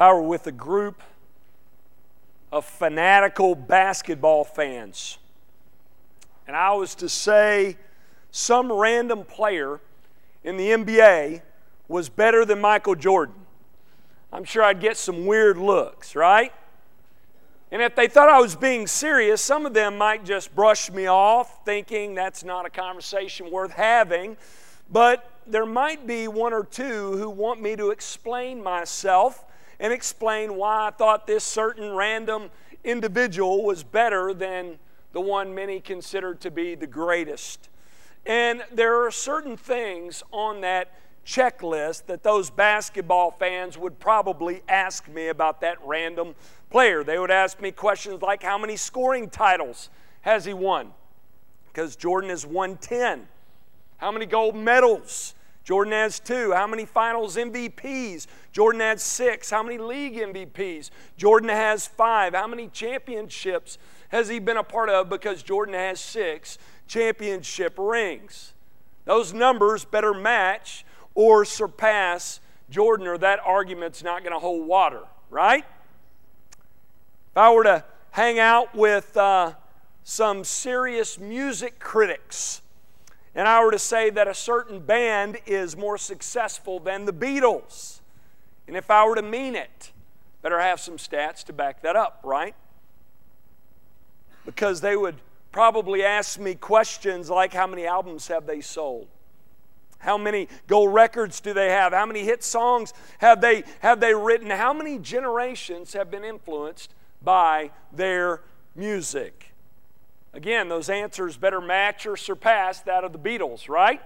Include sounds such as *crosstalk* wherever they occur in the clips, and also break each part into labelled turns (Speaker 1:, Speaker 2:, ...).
Speaker 1: I were with a group of fanatical basketball fans, and I was to say some random player in the NBA was better than Michael Jordan, I'm sure I'd get some weird looks, right? And if they thought I was being serious, some of them might just brush me off, thinking that's not a conversation worth having. But there might be one or two who want me to explain myself and explain why I thought this certain random individual was better than the one many considered to be the greatest. And there are certain things on that checklist that those basketball fans would probably ask me about that random player. They would ask me questions like how many scoring titles has he won? Because Jordan has won 10. How many gold medals? Jordan has two. How many finals MVPs? Jordan has six. How many league MVPs? Jordan has five. How many championships has he been a part of? Because Jordan has six championship rings. Those numbers better match or surpass Jordan, or that argument's not going to hold water, right? If I were to hang out with uh, some serious music critics, and I were to say that a certain band is more successful than the Beatles, and if I were to mean it, better have some stats to back that up, right? Because they would probably ask me questions like how many albums have they sold? How many gold records do they have? How many hit songs have they, have they written? How many generations have been influenced by their music? Again, those answers better match or surpass that of the Beatles, right?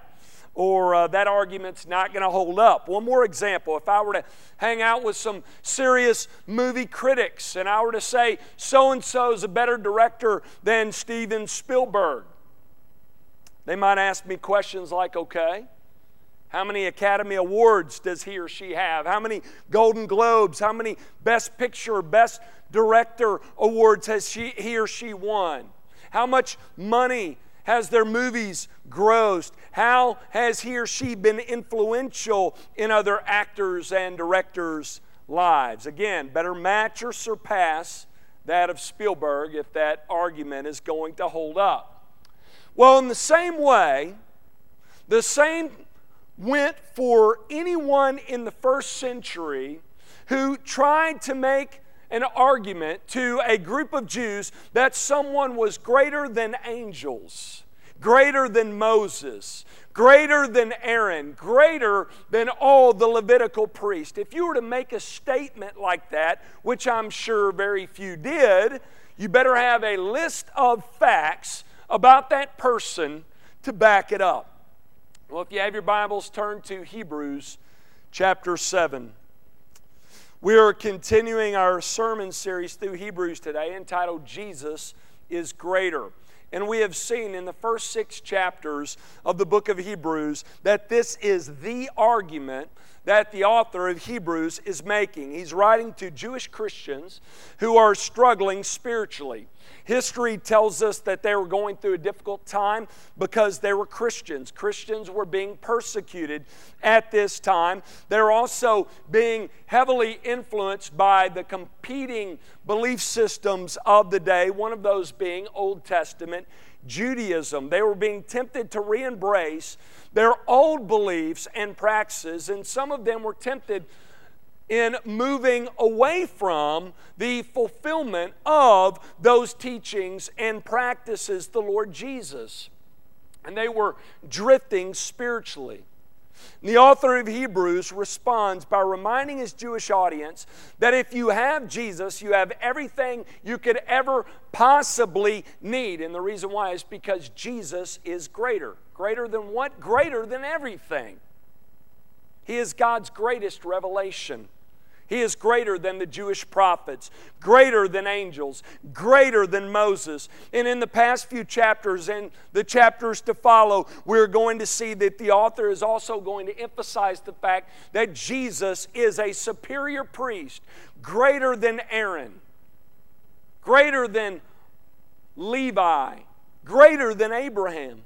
Speaker 1: Or uh, that argument's not going to hold up. One more example. If I were to hang out with some serious movie critics and I were to say, so and so is a better director than Steven Spielberg, they might ask me questions like, okay, how many Academy Awards does he or she have? How many Golden Globes? How many Best Picture, Best Director awards has she, he or she won? How much money has their movies grossed? How has he or she been influential in other actors and directors' lives? Again, better match or surpass that of Spielberg if that argument is going to hold up. Well, in the same way, the same went for anyone in the first century who tried to make an argument to a group of Jews that someone was greater than angels, greater than Moses, greater than Aaron, greater than all the Levitical priests. If you were to make a statement like that, which I'm sure very few did, you better have a list of facts about that person to back it up. Well, if you have your Bibles, turn to Hebrews chapter 7. We are continuing our sermon series through Hebrews today entitled Jesus is Greater. And we have seen in the first six chapters of the book of Hebrews that this is the argument that the author of Hebrews is making. He's writing to Jewish Christians who are struggling spiritually. History tells us that they were going through a difficult time because they were Christians. Christians were being persecuted at this time. They're also being heavily influenced by the competing belief systems of the day, one of those being Old Testament Judaism. They were being tempted to re embrace their old beliefs and practices, and some of them were tempted in moving away from the fulfillment of those teachings and practices the Lord Jesus. And they were drifting spiritually. The author of Hebrews responds by reminding his Jewish audience that if you have Jesus, you have everything you could ever possibly need. And the reason why is because Jesus is greater. Greater than what? Greater than everything. He is God's greatest revelation. He is greater than the Jewish prophets, greater than angels, greater than Moses. And in the past few chapters and the chapters to follow, we're going to see that the author is also going to emphasize the fact that Jesus is a superior priest, greater than Aaron, greater than Levi, greater than Abraham.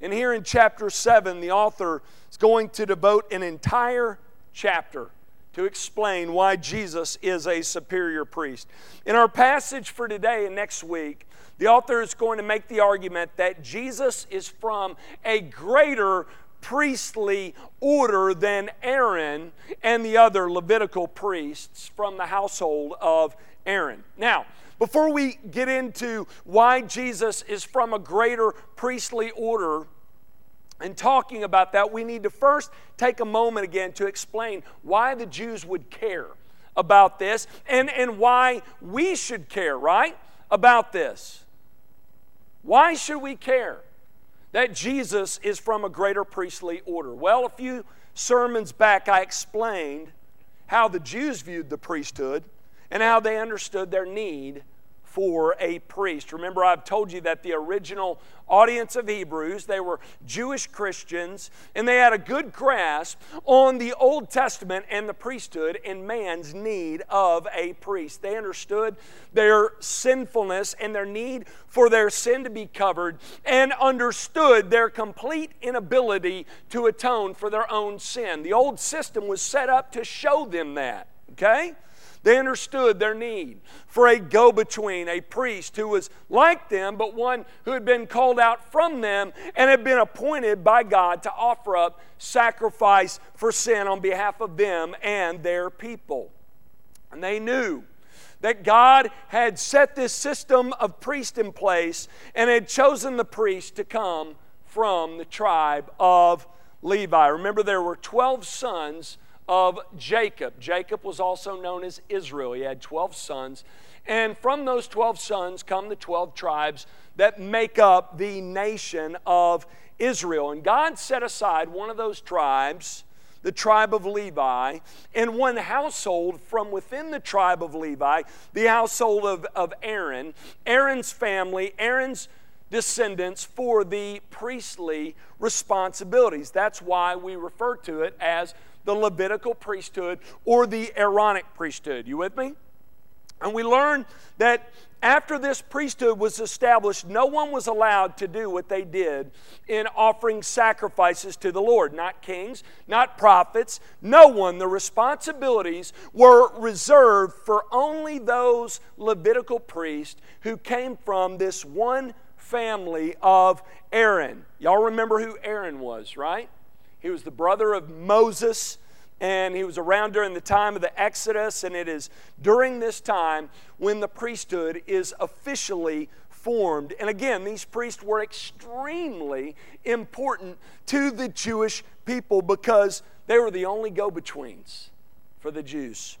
Speaker 1: And here in chapter 7, the author is going to devote an entire chapter to explain why Jesus is a superior priest. In our passage for today and next week, the author is going to make the argument that Jesus is from a greater priestly order than Aaron and the other Levitical priests from the household of Aaron. Now, before we get into why Jesus is from a greater priestly order, and talking about that, we need to first take a moment again to explain why the Jews would care about this and, and why we should care, right? About this. Why should we care that Jesus is from a greater priestly order? Well, a few sermons back, I explained how the Jews viewed the priesthood and how they understood their need for a priest. Remember, I've told you that the original audience of Hebrews, they were Jewish Christians, and they had a good grasp on the Old Testament and the priesthood and man's need of a priest. They understood their sinfulness and their need for their sin to be covered, and understood their complete inability to atone for their own sin. The old system was set up to show them that, okay? They understood their need for a go between, a priest who was like them, but one who had been called out from them and had been appointed by God to offer up sacrifice for sin on behalf of them and their people. And they knew that God had set this system of priest in place and had chosen the priest to come from the tribe of Levi. Remember, there were 12 sons of Jacob. Jacob was also known as Israel. He had 12 sons. And from those 12 sons come the 12 tribes that make up the nation of Israel. And God set aside one of those tribes, the tribe of Levi, and one household from within the tribe of Levi, the household of, of Aaron, Aaron's family, Aaron's descendants for the priestly responsibilities. That's why we refer to it as the Levitical priesthood or the Aaronic priesthood. You with me? And we learn that after this priesthood was established, no one was allowed to do what they did in offering sacrifices to the Lord. Not kings, not prophets, no one. The responsibilities were reserved for only those Levitical priests who came from this one family of Aaron. Y'all remember who Aaron was, right? He was the brother of Moses, and he was around during the time of the Exodus. And it is during this time when the priesthood is officially formed. And again, these priests were extremely important to the Jewish people because they were the only go betweens for the Jews.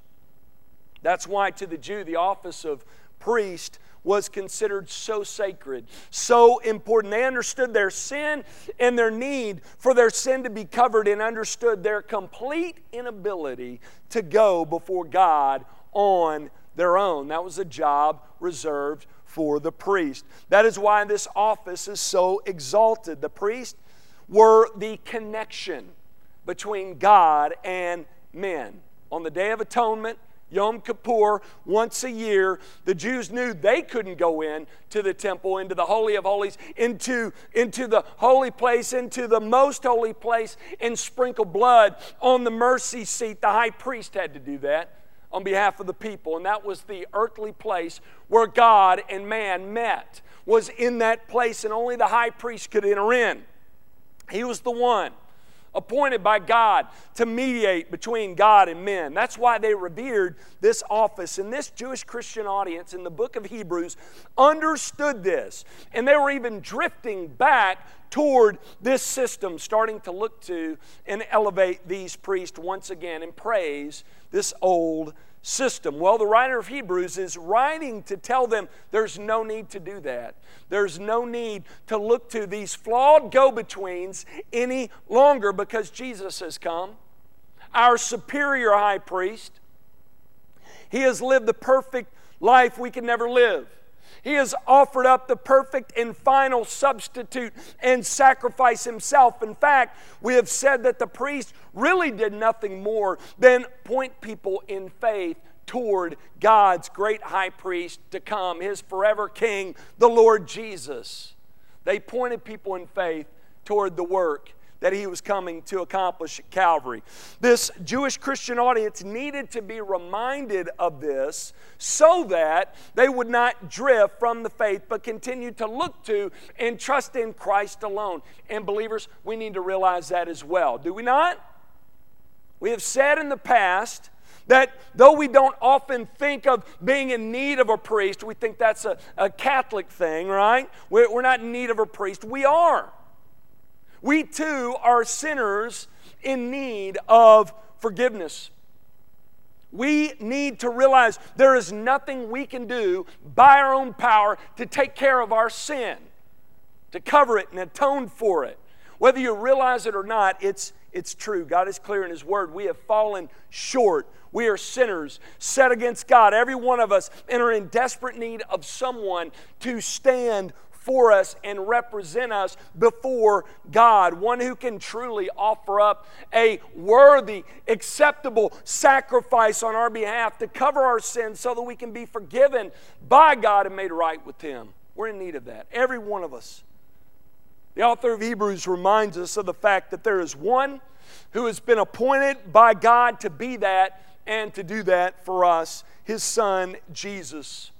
Speaker 1: That's why, to the Jew, the office of priest was considered so sacred, so important. They understood their sin and their need for their sin to be covered and understood their complete inability to go before God on their own. That was a job reserved for the priest. That is why this office is so exalted. The priests were the connection between God and men. On the Day of Atonement, Yom Kippur, once a year, the Jews knew they couldn't go in to the temple, into the Holy of Holies, into, into the holy place, into the most holy place, and sprinkle blood on the mercy seat. The high priest had to do that on behalf of the people, and that was the earthly place where God and man met, was in that place, and only the high priest could enter in. He was the one appointed by God to mediate between God and men. That's why they revered this office. And this Jewish Christian audience in the book of Hebrews understood this. And they were even drifting back toward this system, starting to look to and elevate these priests once again and praise this old system? Well, the writer of Hebrews is writing to tell them there's no need to do that. There's no need to look to these flawed go betweens any longer because Jesus has come, our superior high priest. He has lived the perfect life we can never live. He has offered up the perfect and final substitute and sacrifice himself. In fact, we have said that the priest really did nothing more than point people in faith toward God's great high priest to come, his forever king, the Lord Jesus. They pointed people in faith toward the work that he was coming to accomplish at Calvary. This Jewish Christian audience needed to be reminded of this so that they would not drift from the faith but continue to look to and trust in Christ alone. And believers, we need to realize that as well. Do we not? We have said in the past that though we don't often think of being in need of a priest, we think that's a, a Catholic thing, right? We're, we're not in need of a priest. We are. We too are sinners in need of forgiveness. We need to realize there is nothing we can do by our own power to take care of our sin, to cover it and atone for it. Whether you realize it or not, it's, it's true. God is clear in His Word. We have fallen short we are sinners set against God, every one of us, and are in desperate need of someone to stand for us and represent us before God. One who can truly offer up a worthy, acceptable sacrifice on our behalf to cover our sins so that we can be forgiven by God and made right with Him. We're in need of that, every one of us. The author of Hebrews reminds us of the fact that there is one who has been appointed by God to be that and to do that for us, his son, Jesus.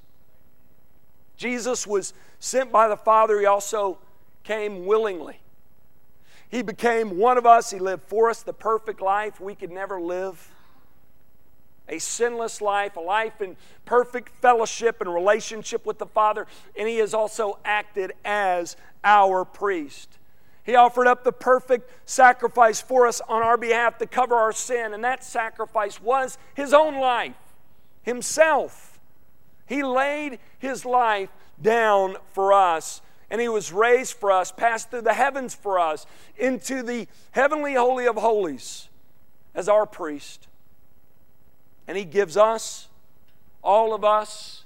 Speaker 1: Jesus was sent by the Father, he also came willingly. He became one of us, he lived for us the perfect life we could never live. A sinless life, a life in perfect fellowship and relationship with the Father, and he has also acted as our priest. He offered up the perfect sacrifice for us on our behalf to cover our sin, and that sacrifice was his own life, himself. He laid his life down for us, and he was raised for us, passed through the heavens for us, into the heavenly holy of holies as our priest. And he gives us, all of us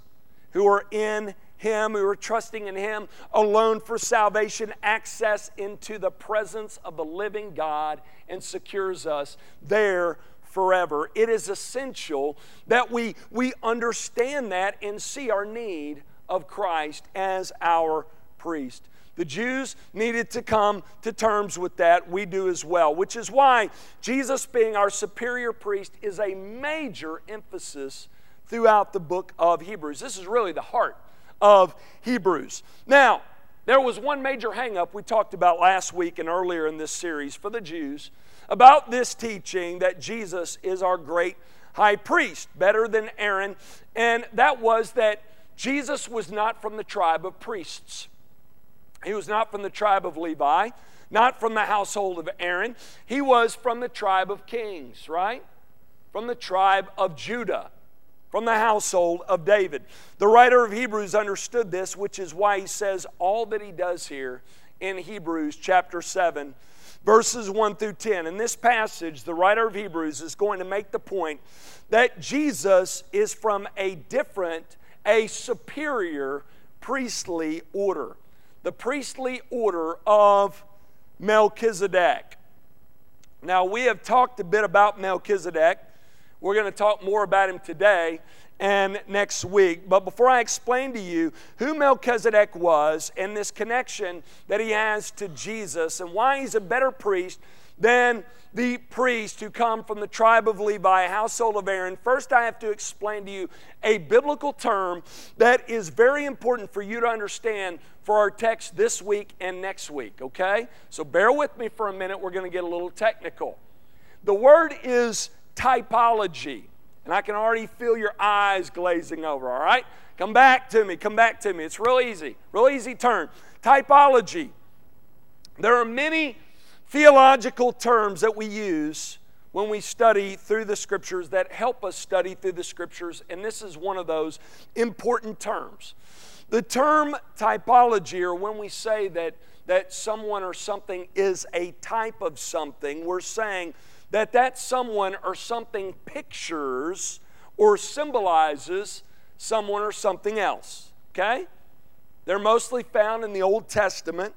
Speaker 1: who are in him, who are trusting in Him alone for salvation, access into the presence of the living God and secures us there forever. It is essential that we, we understand that and see our need of Christ as our priest. The Jews needed to come to terms with that. We do as well, which is why Jesus, being our superior priest, is a major emphasis throughout the book of Hebrews. This is really the heart of Hebrews. Now, there was one major hangup we talked about last week and earlier in this series for the Jews about this teaching that Jesus is our great high priest, better than Aaron, and that was that Jesus was not from the tribe of priests. He was not from the tribe of Levi, not from the household of Aaron. He was from the tribe of kings, right? From the tribe of Judah from the household of David. The writer of Hebrews understood this, which is why he says all that he does here in Hebrews chapter 7, verses 1 through 10. In this passage, the writer of Hebrews is going to make the point that Jesus is from a different, a superior priestly order. The priestly order of Melchizedek. Now, we have talked a bit about Melchizedek. We're going to talk more about him today and next week. But before I explain to you who Melchizedek was and this connection that he has to Jesus and why he's a better priest than the priests who come from the tribe of Levi, household of Aaron, first I have to explain to you a biblical term that is very important for you to understand for our text this week and next week, okay? So bear with me for a minute. We're going to get a little technical. The word is typology. And I can already feel your eyes glazing over, all right? Come back to me, come back to me. It's real easy, real easy turn. Typology. There are many theological terms that we use when we study through the scriptures that help us study through the scriptures, and this is one of those important terms. The term typology, or when we say that, that someone or something is a type of something, we're saying that that someone or something pictures or symbolizes someone or something else. Okay? They're mostly found in the Old Testament,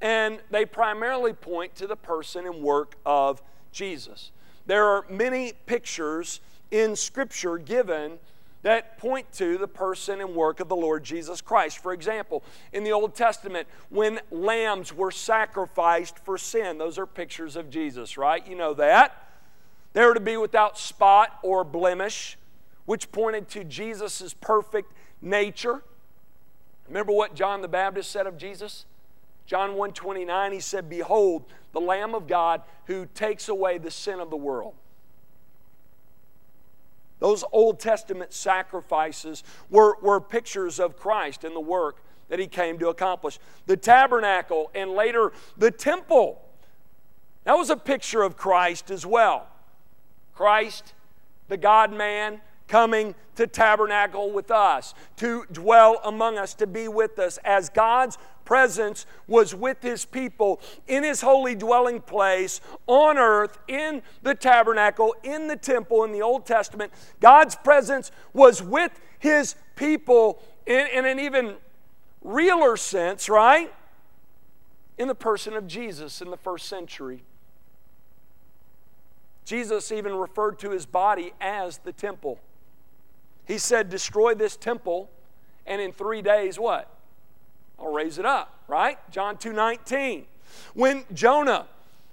Speaker 1: and they primarily point to the person and work of Jesus. There are many pictures in Scripture given that point to the person and work of the Lord Jesus Christ. For example, in the Old Testament, when lambs were sacrificed for sin, those are pictures of Jesus, right? You know that. They were to be without spot or blemish, which pointed to Jesus' perfect nature. Remember what John the Baptist said of Jesus? John 1:29 he said behold the lamb of God who takes away the sin of the world. Those Old Testament sacrifices were, were pictures of Christ and the work that he came to accomplish. The tabernacle and later the temple, that was a picture of Christ as well. Christ, the God man, coming to tabernacle with us, to dwell among us, to be with us. As God's presence was with his people in his holy dwelling place on earth, in the tabernacle, in the temple in the Old Testament, God's presence was with his people in, in an even realer sense, right? In the person of Jesus in the first century. Jesus even referred to his body as the temple. He said, Destroy this temple, and in three days, what? I'll raise it up, right? John 2 19. When Jonah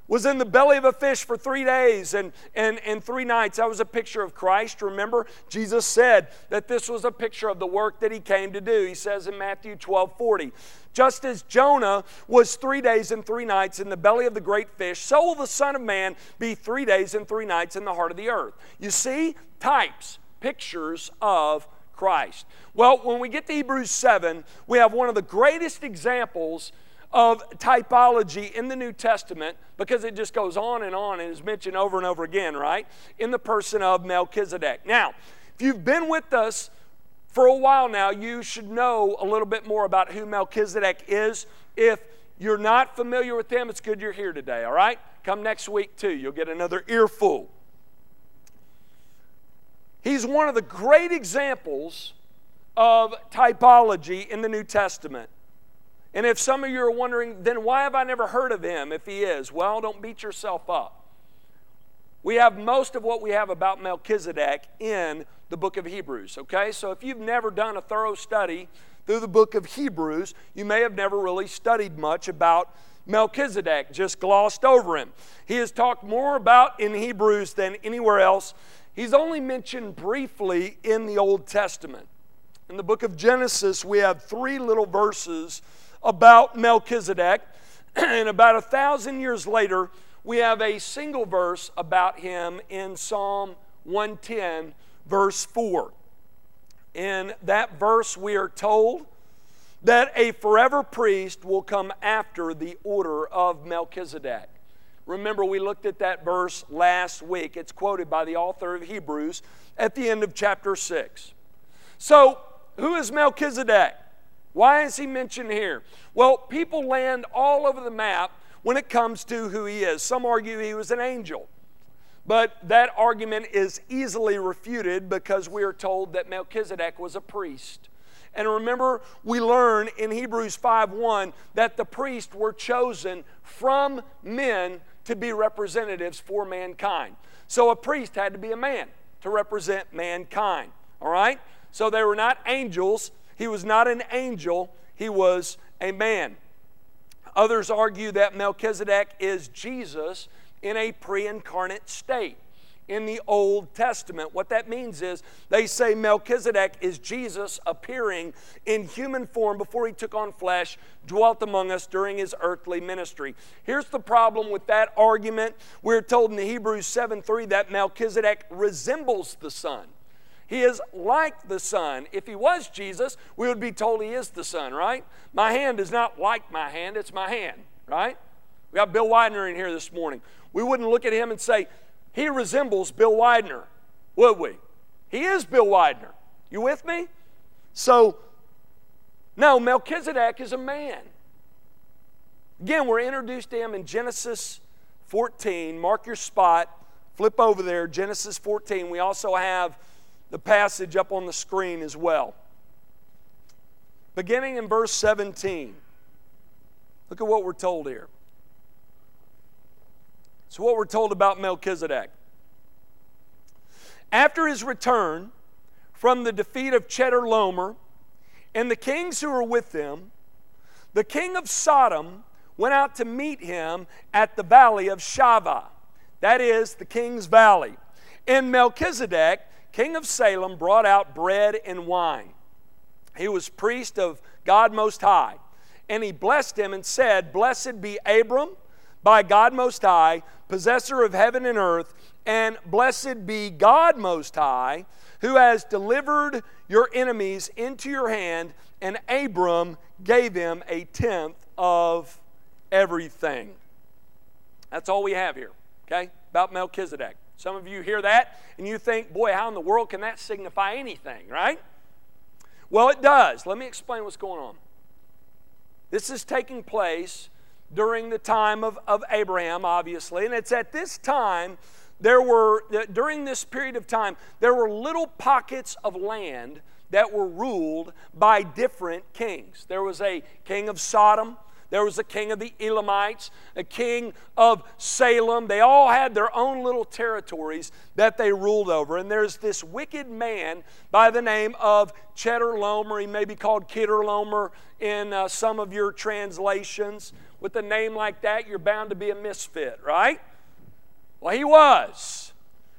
Speaker 1: was in the belly of a fish for three days and, and, and three nights. That was a picture of Christ. Remember, Jesus said that this was a picture of the work that he came to do. He says in Matthew 12 40, just as Jonah was three days and three nights in the belly of the great fish, so will the Son of Man be three days and three nights in the heart of the earth. You see, types pictures of Christ. Well, when we get to Hebrews 7, we have one of the greatest examples of typology in the New Testament because it just goes on and on and is mentioned over and over again, right? In the person of Melchizedek. Now, if you've been with us for a while now, you should know a little bit more about who Melchizedek is. If you're not familiar with him, it's good you're here today, all right? Come next week too. You'll get another earful. He's one of the great examples of typology in the New Testament. And if some of you are wondering, then why have I never heard of him if he is? Well, don't beat yourself up. We have most of what we have about Melchizedek in the book of Hebrews, okay? So if you've never done a thorough study through the book of Hebrews, you may have never really studied much about Melchizedek, just glossed over him. He is talked more about in Hebrews than anywhere else He's only mentioned briefly in the Old Testament. In the book of Genesis, we have three little verses about Melchizedek, *clears throat* and about a thousand years later, we have a single verse about him in Psalm 110, verse 4. In that verse, we are told that a forever priest will come after the order of Melchizedek. Remember, we looked at that verse last week. It's quoted by the author of Hebrews at the end of chapter 6. So, who is Melchizedek? Why is he mentioned here? Well, people land all over the map when it comes to who he is. Some argue he was an angel. But that argument is easily refuted because we are told that Melchizedek was a priest. And remember, we learn in Hebrews 5:1 that the priests were chosen from men to be representatives for mankind. So a priest had to be a man to represent mankind. All right? So they were not angels. He was not an angel, he was a man. Others argue that Melchizedek is Jesus in a pre incarnate state in the Old Testament. What that means is they say Melchizedek is Jesus appearing in human form before he took on flesh, dwelt among us during his earthly ministry. Here's the problem with that argument. We're told in Hebrews 7 3 that Melchizedek resembles the Son. He is like the Son. If he was Jesus, we would be told he is the Son, right? My hand is not like my hand, it's my hand, right? We got Bill Widener in here this morning. We wouldn't look at him and say, he resembles Bill Widener, would we? He is Bill Widener. You with me? So, no, Melchizedek is a man. Again, we're introduced to him in Genesis 14. Mark your spot. Flip over there, Genesis 14. We also have the passage up on the screen as well. Beginning in verse 17. Look at what we're told here. So, what we're told about Melchizedek. After his return from the defeat of Chedorlaomer and the kings who were with them, the king of Sodom went out to meet him at the valley of Shaveh, that is, the king's valley. And Melchizedek, king of Salem, brought out bread and wine. He was priest of God Most High. And he blessed him and said, Blessed be Abram by God Most High, possessor of heaven and earth, and blessed be God Most High, who has delivered your enemies into your hand. And Abram gave him a tenth of everything. That's all we have here, okay, about Melchizedek. Some of you hear that and you think, boy, how in the world can that signify anything, right? Well, it does. Let me explain what's going on. This is taking place during the time of, of Abraham, obviously, and it's at this time there were, during this period of time, there were little pockets of land that were ruled by different kings. There was a king of Sodom, there was a king of the Elamites, a king of Salem. They all had their own little territories that they ruled over. And there's this wicked man by the name of Chedorlaomer. He may be called Kedorlaomer in uh, some of your translations. With a name like that, you're bound to be a misfit, right? Well, he was.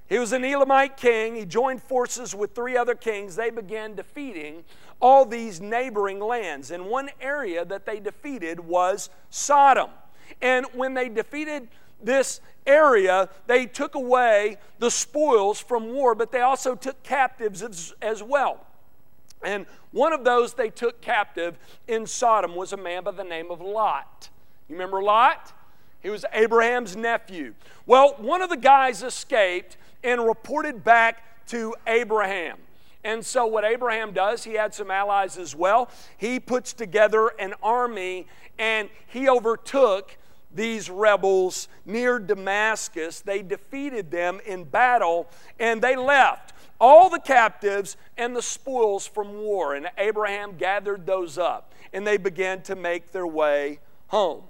Speaker 1: He was an Elamite king. He joined forces with three other kings. They began defeating all these neighboring lands. And one area that they defeated was Sodom. And when they defeated this area, they took away the spoils from war, but they also took captives as, as well. And one of those they took captive in Sodom was a man by the name of Lot. You remember Lot? He was Abraham's nephew. Well, one of the guys escaped and reported back to Abraham. And so, what Abraham does, he had some allies as well. He puts together an army and he overtook these rebels near Damascus. They defeated them in battle and they left all the captives and the spoils from war. And Abraham gathered those up and they began to make their way home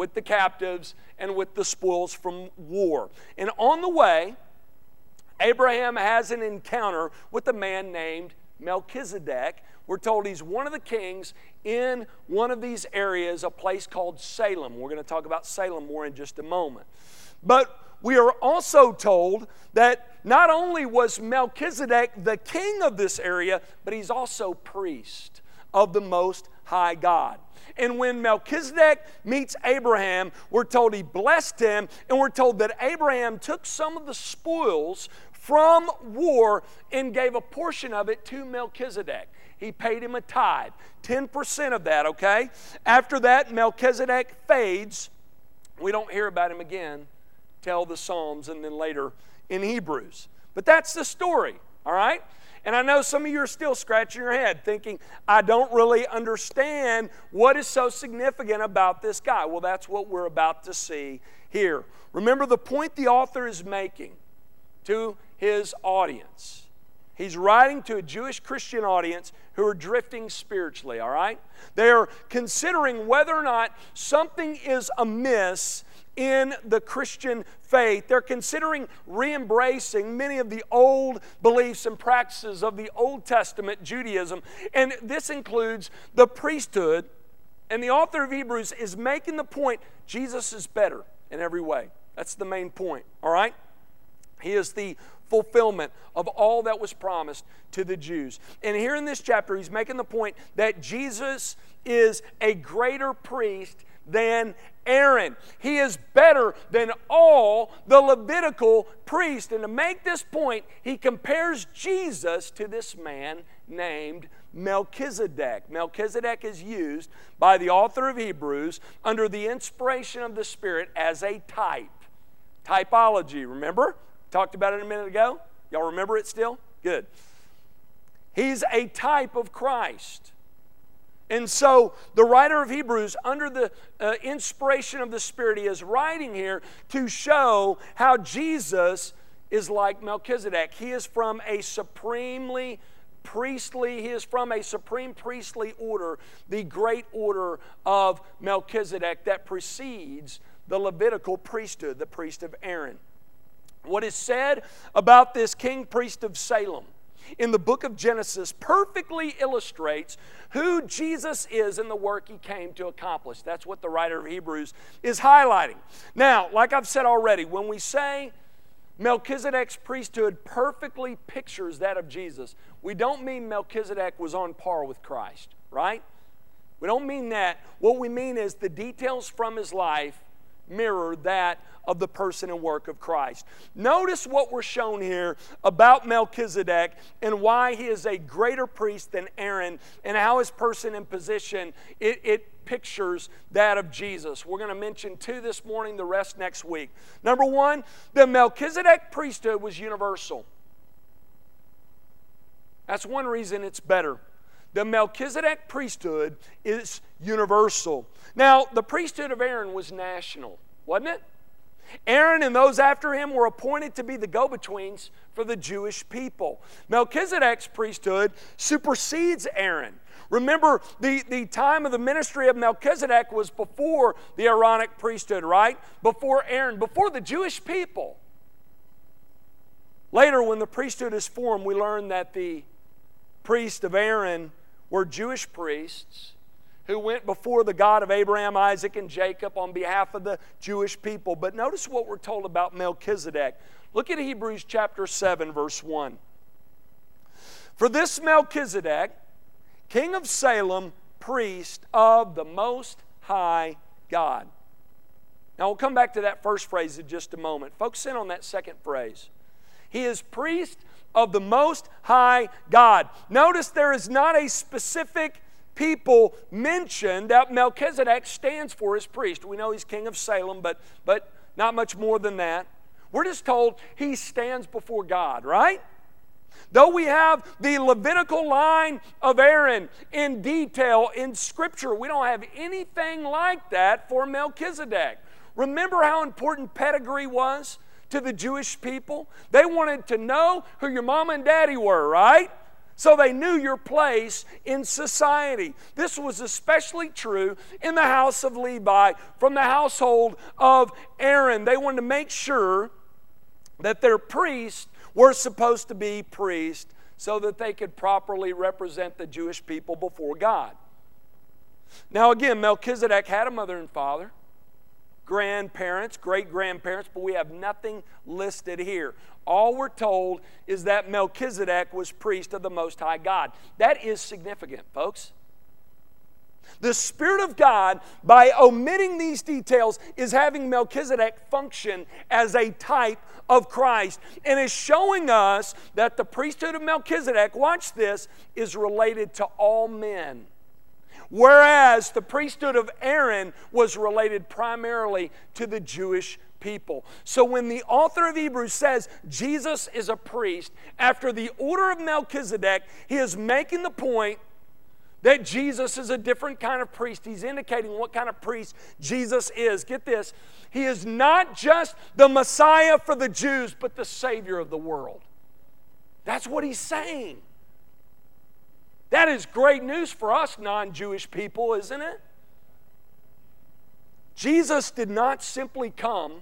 Speaker 1: with the captives and with the spoils from war. And on the way, Abraham has an encounter with a man named Melchizedek. We're told he's one of the kings in one of these areas, a place called Salem. We're going to talk about Salem more in just a moment. But we are also told that not only was Melchizedek the king of this area, but he's also priest of the Most High God. And when Melchizedek meets Abraham, we're told he blessed him, and we're told that Abraham took some of the spoils from war and gave a portion of it to Melchizedek. He paid him a tithe, 10% of that, okay? After that, Melchizedek fades. We don't hear about him again till the Psalms and then later in Hebrews. But that's the story, all right? And I know some of you are still scratching your head thinking, I don't really understand what is so significant about this guy. Well, that's what we're about to see here. Remember the point the author is making to his audience. He's writing to a Jewish Christian audience who are drifting spiritually, all right? They are considering whether or not something is amiss in the Christian faith. They're considering re embracing many of the old beliefs and practices of the Old Testament Judaism. And this includes the priesthood. And the author of Hebrews is making the point Jesus is better in every way. That's the main point, all right? He is the fulfillment of all that was promised to the Jews. And here in this chapter, he's making the point that Jesus is a greater priest than Aaron. He is better than all the Levitical priests. And to make this point, he compares Jesus to this man named Melchizedek. Melchizedek is used by the author of Hebrews under the inspiration of the Spirit as a type. Typology, remember? Talked about it a minute ago. Y'all remember it still? Good. He's a type of Christ. And so the writer of Hebrews, under the uh, inspiration of the Spirit, he is writing here to show how Jesus is like Melchizedek. He is from a supremely priestly, he is from a supreme priestly order, the great order of Melchizedek that precedes the Levitical priesthood, the priest of Aaron. What is said about this king priest of Salem in the book of Genesis perfectly illustrates who Jesus is and the work he came to accomplish. That's what the writer of Hebrews is highlighting. Now, like I've said already, when we say Melchizedek's priesthood perfectly pictures that of Jesus, we don't mean Melchizedek was on par with Christ, right? We don't mean that. What we mean is the details from his life mirror that of the person and work of Christ. Notice what we're shown here about Melchizedek and why he is a greater priest than Aaron and how his person and position it, it pictures that of Jesus. We're going to mention two this morning, the rest next week. Number one, the Melchizedek priesthood was universal. That's one reason it's better. The Melchizedek priesthood is universal. Now, the priesthood of Aaron was national, wasn't it? Aaron and those after him were appointed to be the go betweens for the Jewish people. Melchizedek's priesthood supersedes Aaron. Remember, the, the time of the ministry of Melchizedek was before the Aaronic priesthood, right? Before Aaron, before the Jewish people. Later, when the priesthood is formed, we learn that the priests of Aaron were Jewish priests who went before the God of Abraham, Isaac, and Jacob on behalf of the Jewish people. But notice what we're told about Melchizedek. Look at Hebrews chapter 7, verse 1. For this Melchizedek, king of Salem, priest of the Most High God. Now we'll come back to that first phrase in just a moment. Focus in on that second phrase. He is priest of the Most High God. Notice there is not a specific people mentioned that Melchizedek stands for as priest. We know he's king of Salem, but, but not much more than that. We're just told he stands before God, right? Though we have the Levitical line of Aaron in detail in Scripture, we don't have anything like that for Melchizedek. Remember how important pedigree was to the Jewish people? They wanted to know who your mom and daddy were, right? So they knew your place in society. This was especially true in the house of Levi, from the household of Aaron. They wanted to make sure that their priests were supposed to be priests so that they could properly represent the Jewish people before God. Now, again, Melchizedek had a mother and father grandparents, great grandparents, but we have nothing listed here. All we're told is that Melchizedek was priest of the Most High God. That is significant, folks. The Spirit of God, by omitting these details, is having Melchizedek function as a type of Christ and is showing us that the priesthood of Melchizedek, watch this, is related to all men whereas the priesthood of Aaron was related primarily to the Jewish people. So when the author of Hebrews says Jesus is a priest, after the order of Melchizedek, he is making the point that Jesus is a different kind of priest. He's indicating what kind of priest Jesus is. Get this, he is not just the Messiah for the Jews, but the Savior of the world. That's what he's saying. That is great news for us non Jewish people, isn't it? Jesus did not simply come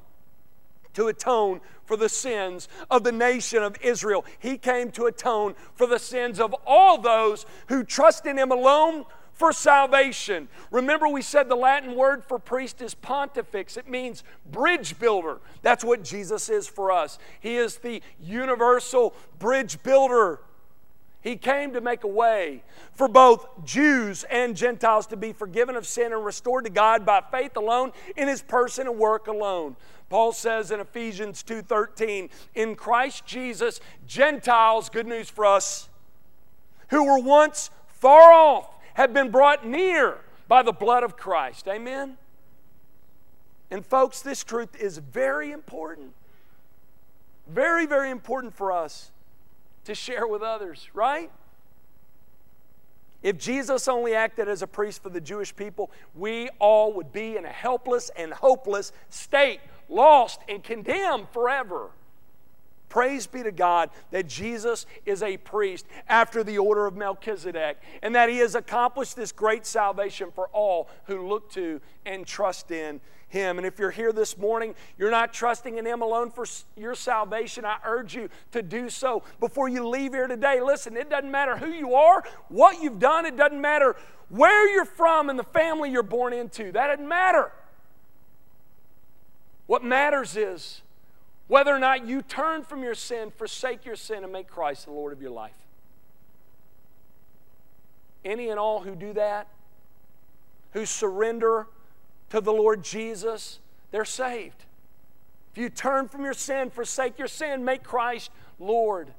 Speaker 1: to atone for the sins of the nation of Israel. He came to atone for the sins of all those who trust in Him alone for salvation. Remember, we said the Latin word for priest is pontifex, it means bridge builder. That's what Jesus is for us. He is the universal bridge builder. He came to make a way for both Jews and Gentiles to be forgiven of sin and restored to God by faith alone in his person and work alone. Paul says in Ephesians 2:13, in Christ Jesus, Gentiles, good news for us, who were once far off have been brought near by the blood of Christ. Amen. And folks, this truth is very important. Very, very important for us to share with others, right? If Jesus only acted as a priest for the Jewish people, we all would be in a helpless and hopeless state, lost and condemned forever. Praise be to God that Jesus is a priest after the order of Melchizedek and that he has accomplished this great salvation for all who look to and trust in him. And if you're here this morning, you're not trusting in Him alone for your salvation, I urge you to do so before you leave here today. Listen, it doesn't matter who you are, what you've done, it doesn't matter where you're from and the family you're born into. That doesn't matter. What matters is whether or not you turn from your sin, forsake your sin, and make Christ the Lord of your life. Any and all who do that, who surrender to the Lord Jesus, they're saved. If you turn from your sin, forsake your sin, make Christ Lord,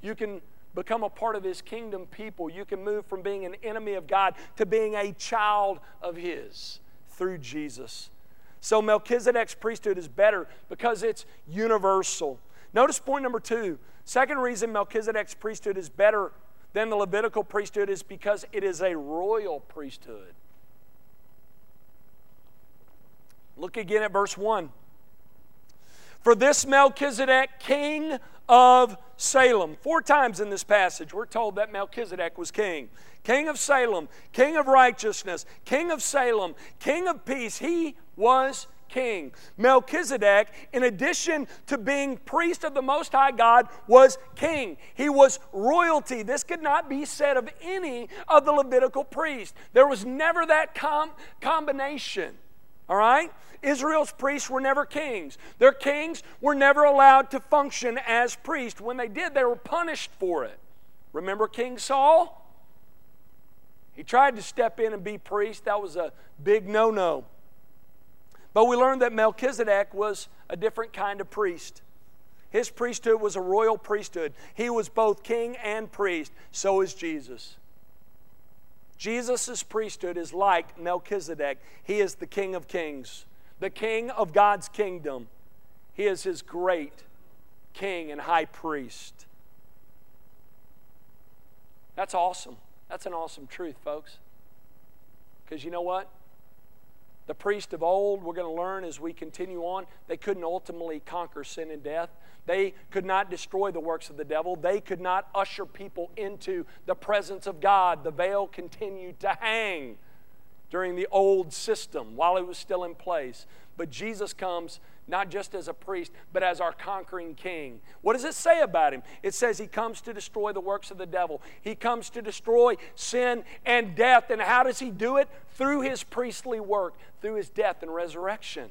Speaker 1: you can become a part of His kingdom people. You can move from being an enemy of God to being a child of His through Jesus. So Melchizedek's priesthood is better because it's universal. Notice point number two. Second reason Melchizedek's priesthood is better than the Levitical priesthood is because it is a royal priesthood. Look again at verse 1. For this Melchizedek, king of Salem. Four times in this passage, we're told that Melchizedek was king. King of Salem, king of righteousness, king of Salem, king of peace. He was king. Melchizedek, in addition to being priest of the Most High God, was king. He was royalty. This could not be said of any of the Levitical priests. There was never that com- combination. All right? Israel's priests were never kings. Their kings were never allowed to function as priests. When they did, they were punished for it. Remember King Saul? He tried to step in and be priest. That was a big no no. But we learned that Melchizedek was a different kind of priest. His priesthood was a royal priesthood. He was both king and priest. So is Jesus. Jesus' priesthood is like Melchizedek. He is the King of Kings, the King of God's kingdom. He is his great King and High Priest. That's awesome. That's an awesome truth, folks. Because you know what? The priest of old, we're going to learn as we continue on, they couldn't ultimately conquer sin and death. They could not destroy the works of the devil. They could not usher people into the presence of God. The veil continued to hang during the old system while it was still in place. But Jesus comes not just as a priest, but as our conquering king. What does it say about him? It says he comes to destroy the works of the devil, he comes to destroy sin and death. And how does he do it? Through his priestly work, through his death and resurrection.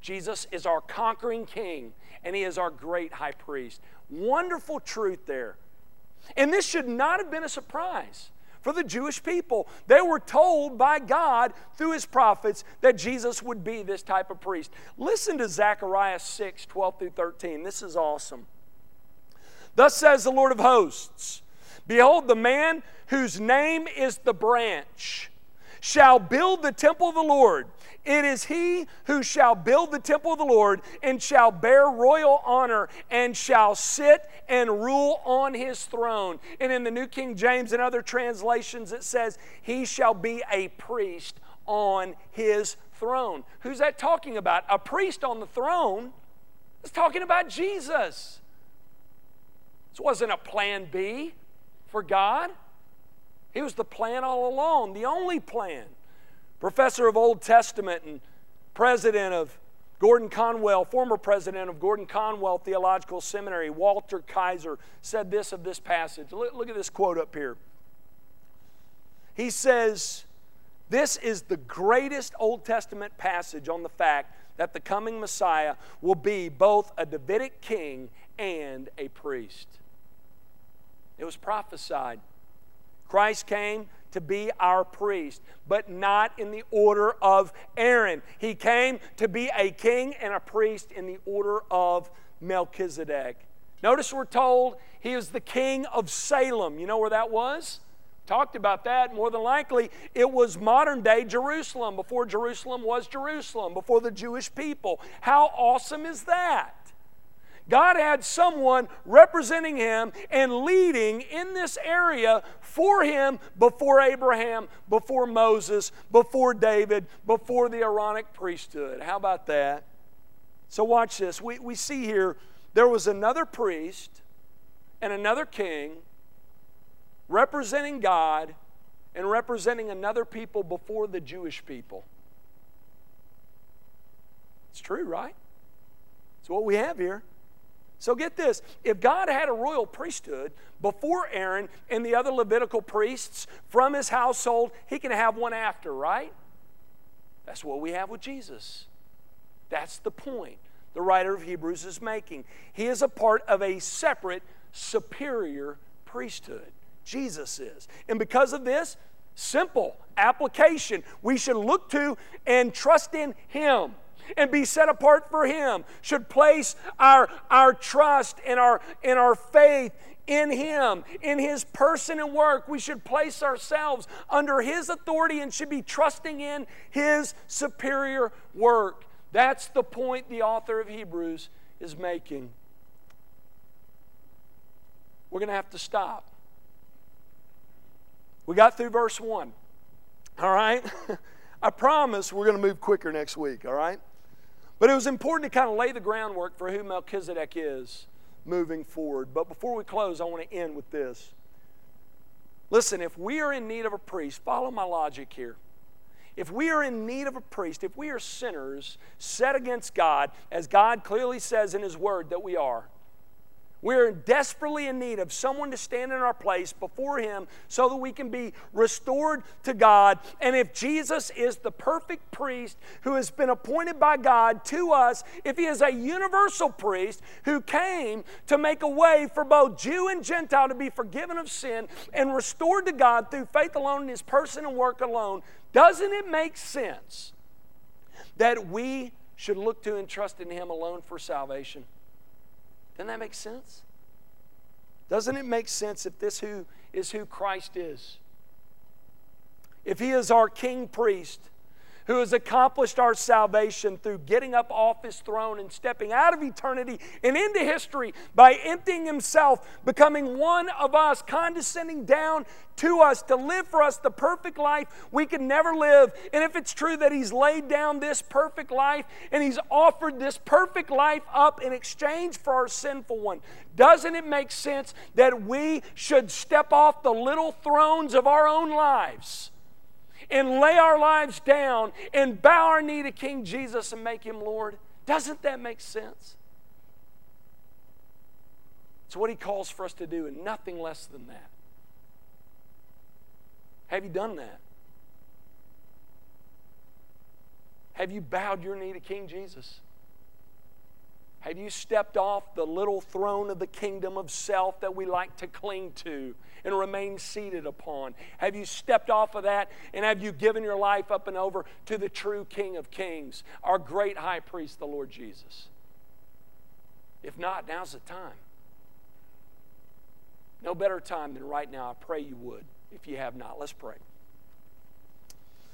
Speaker 1: Jesus is our conquering king, and he is our great high priest. Wonderful truth there. And this should not have been a surprise for the Jewish people. They were told by God through his prophets that Jesus would be this type of priest. Listen to Zechariah 6 12 through 13. This is awesome. Thus says the Lord of hosts Behold, the man whose name is the branch shall build the temple of the Lord it is he who shall build the temple of the Lord and shall bear royal honor and shall sit and rule on his throne. And in the New King James and other translations, it says, He shall be a priest on his throne. Who's that talking about? A priest on the throne? It's talking about Jesus. This wasn't a plan B for God. He was the plan all along, the only plan professor of Old Testament and president of Gordon Conwell, former president of Gordon Conwell Theological Seminary, Walter Kaiser, said this of this passage. Look, look, at this quote up here. He says, This is the greatest Old Testament passage on the fact that the coming Messiah will be both a Davidic king and a priest. It was prophesied. Christ came to be our priest, but not in the order of Aaron. He came to be a king and a priest in the order of Melchizedek. Notice we're told he is the king of Salem. You know where that was? Talked about that. More than likely, it was modern day Jerusalem, before Jerusalem was Jerusalem, before the Jewish people. How awesome is that? God had someone representing him and leading in this area for him before Abraham, before Moses, before David, before the Aaronic priesthood. How about that? So, watch this. We, we see here there was another priest and another king representing God and representing another people before the Jewish people. It's true, right? It's what we have here. So get this if God had a royal priesthood before Aaron and the other Levitical priests from his household, he can have one after, right? That's what we have with Jesus. That's the point the writer of Hebrews is making. He is a part of a separate, superior priesthood. Jesus is. And because of this, simple application we should look to and trust in Him and be set apart for Him, should place our, our trust and our, and our faith in Him, in His person and work. We should place ourselves under His authority and should be trusting in His superior work. That's the point the author of Hebrews is making. We're going to have to stop. We got through verse 1. All right? *laughs* I promise we're going to move quicker next week, all right? But it was important to kind of lay the groundwork for who Melchizedek is moving forward. But before we close, I want to end with this. Listen, if we are in need of a priest, follow my logic here. If we are in need of a priest, if we are sinners set against God, as God clearly says in His Word that we are, we're desperately in need of someone to stand in our place before Him so that we can be restored to God. And if Jesus is the perfect priest who has been appointed by God to us, if He is a universal priest who came to make a way for both Jew and Gentile to be forgiven of sin and restored to God through faith alone in His person and work alone, doesn't it make sense that we should look to and trust in Him alone for salvation? Doesn't that make sense? Doesn't it make sense if this who is who Christ is? If he is our king priest, who has accomplished our salvation through getting up off his throne and stepping out of eternity and into history by emptying himself, becoming one of us, condescending down to us to live for us the perfect life we can never live. And if it's true that he's laid down this perfect life and he's offered this perfect life up in exchange for our sinful one, doesn't it make sense that we should step off the little thrones of our own lives? And lay our lives down and bow our knee to King Jesus and make him Lord? Doesn't that make sense? It's what he calls for us to do, and nothing less than that. Have you done that? Have you bowed your knee to King Jesus? Have you stepped off the little throne of the kingdom of self that we like to cling to and remain seated upon? Have you stepped off of that and have you given your life up and over to the true King of Kings, our great high priest, the Lord Jesus? If not, now's the time. No better time than right now. I pray you would if you have not. Let's pray.